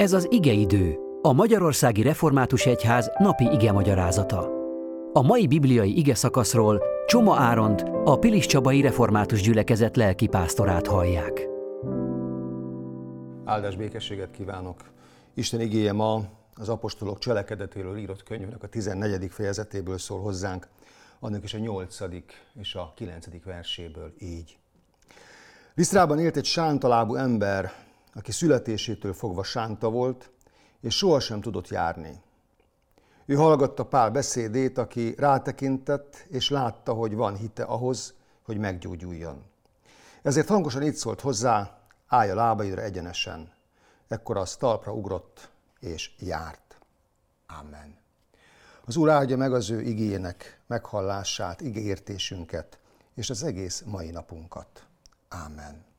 Ez az igeidő, a Magyarországi Református Egyház napi ige magyarázata. A mai bibliai ige szakaszról Csoma Áront, a Pilis Csabai Református Gyülekezet lelkipásztorát hallják. Áldás békességet kívánok! Isten igéje ma az apostolok cselekedetéről írott könyvnek a 14. fejezetéből szól hozzánk, annak is a 8. és a 9. verséből így. Lisztrában élt egy sántalábú ember, aki születésétől fogva sánta volt, és sohasem tudott járni. Ő hallgatta Pál beszédét, aki rátekintett, és látta, hogy van hite ahhoz, hogy meggyógyuljon. Ezért hangosan így szólt hozzá, állj a lábaidra egyenesen. Ekkor az talpra ugrott, és járt. Amen. Az Úr áldja meg az ő igének meghallását, igéértésünket, és az egész mai napunkat. Amen.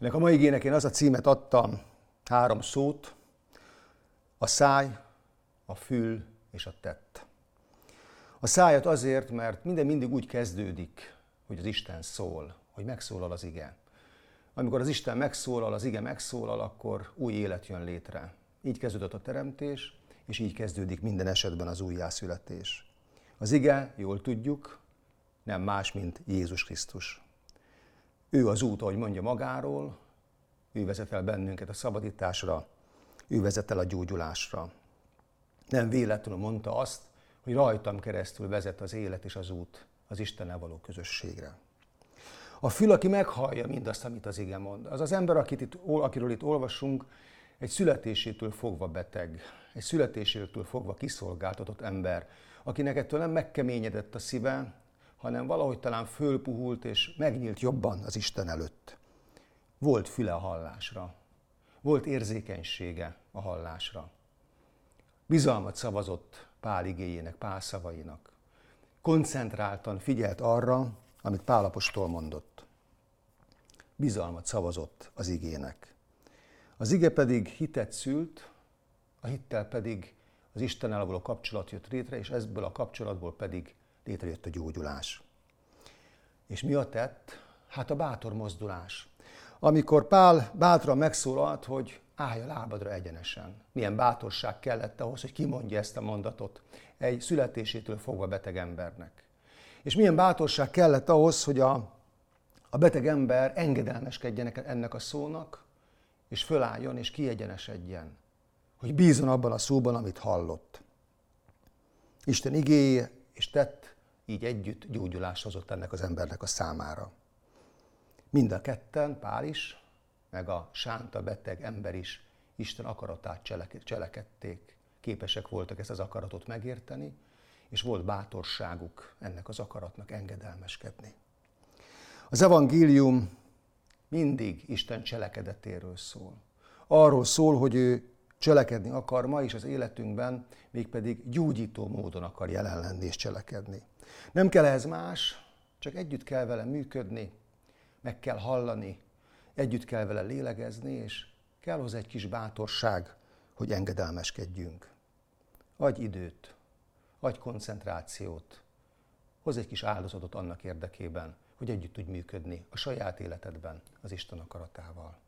Ennek a mai igének én az a címet adtam, három szót, a száj, a fül és a tett. A szájat azért, mert minden mindig úgy kezdődik, hogy az Isten szól, hogy megszólal az ige. Amikor az Isten megszólal, az ige megszólal, akkor új élet jön létre. Így kezdődött a teremtés, és így kezdődik minden esetben az újjászületés. Az ige, jól tudjuk, nem más, mint Jézus Krisztus. Ő az út, ahogy mondja magáról, ő vezet el bennünket a szabadításra, ő vezet el a gyógyulásra. Nem véletlenül mondta azt, hogy rajtam keresztül vezet az élet és az út az Istennel való közösségre. A fül, aki meghallja mindazt, amit az ige mond, az az ember, akit itt, akiről itt olvasunk, egy születésétől fogva beteg, egy születésétől fogva kiszolgáltatott ember, akinek ettől nem megkeményedett a szíve, hanem valahogy talán fölpuhult és megnyílt jobban az Isten előtt. Volt füle a hallásra, volt érzékenysége a hallásra. Bizalmat szavazott Pál igéjének, Pál szavainak. Koncentráltan figyelt arra, amit Pál apostol mondott. Bizalmat szavazott az igének. Az ige pedig hitet szült, a hittel pedig az Istennel való kapcsolat jött létre, és ebből a kapcsolatból pedig létrejött a gyógyulás. És mi a tett? Hát a bátor mozdulás. Amikor Pál bátran megszólalt, hogy állj a lábadra egyenesen. Milyen bátorság kellett ahhoz, hogy kimondja ezt a mondatot egy születésétől fogva beteg embernek. És milyen bátorság kellett ahhoz, hogy a, a beteg ember engedelmeskedjen ennek a szónak, és fölálljon és kiegyenesedjen, hogy bízon abban a szóban, amit hallott. Isten igéje és tett így együtt gyógyulást hozott ennek az embernek a számára. Mind a ketten, Pál is, meg a sánta beteg ember is Isten akaratát cselekedték. Képesek voltak ezt az akaratot megérteni, és volt bátorságuk ennek az akaratnak engedelmeskedni. Az evangélium mindig Isten cselekedetéről szól. Arról szól, hogy ő cselekedni akar ma is az életünkben, mégpedig gyógyító módon akar jelen lenni és cselekedni. Nem kell ez más, csak együtt kell vele működni, meg kell hallani, együtt kell vele lélegezni, és kell hozzá egy kis bátorság, hogy engedelmeskedjünk. Adj időt, adj koncentrációt, hoz egy kis áldozatot annak érdekében, hogy együtt tudj működni a saját életedben az Isten akaratával.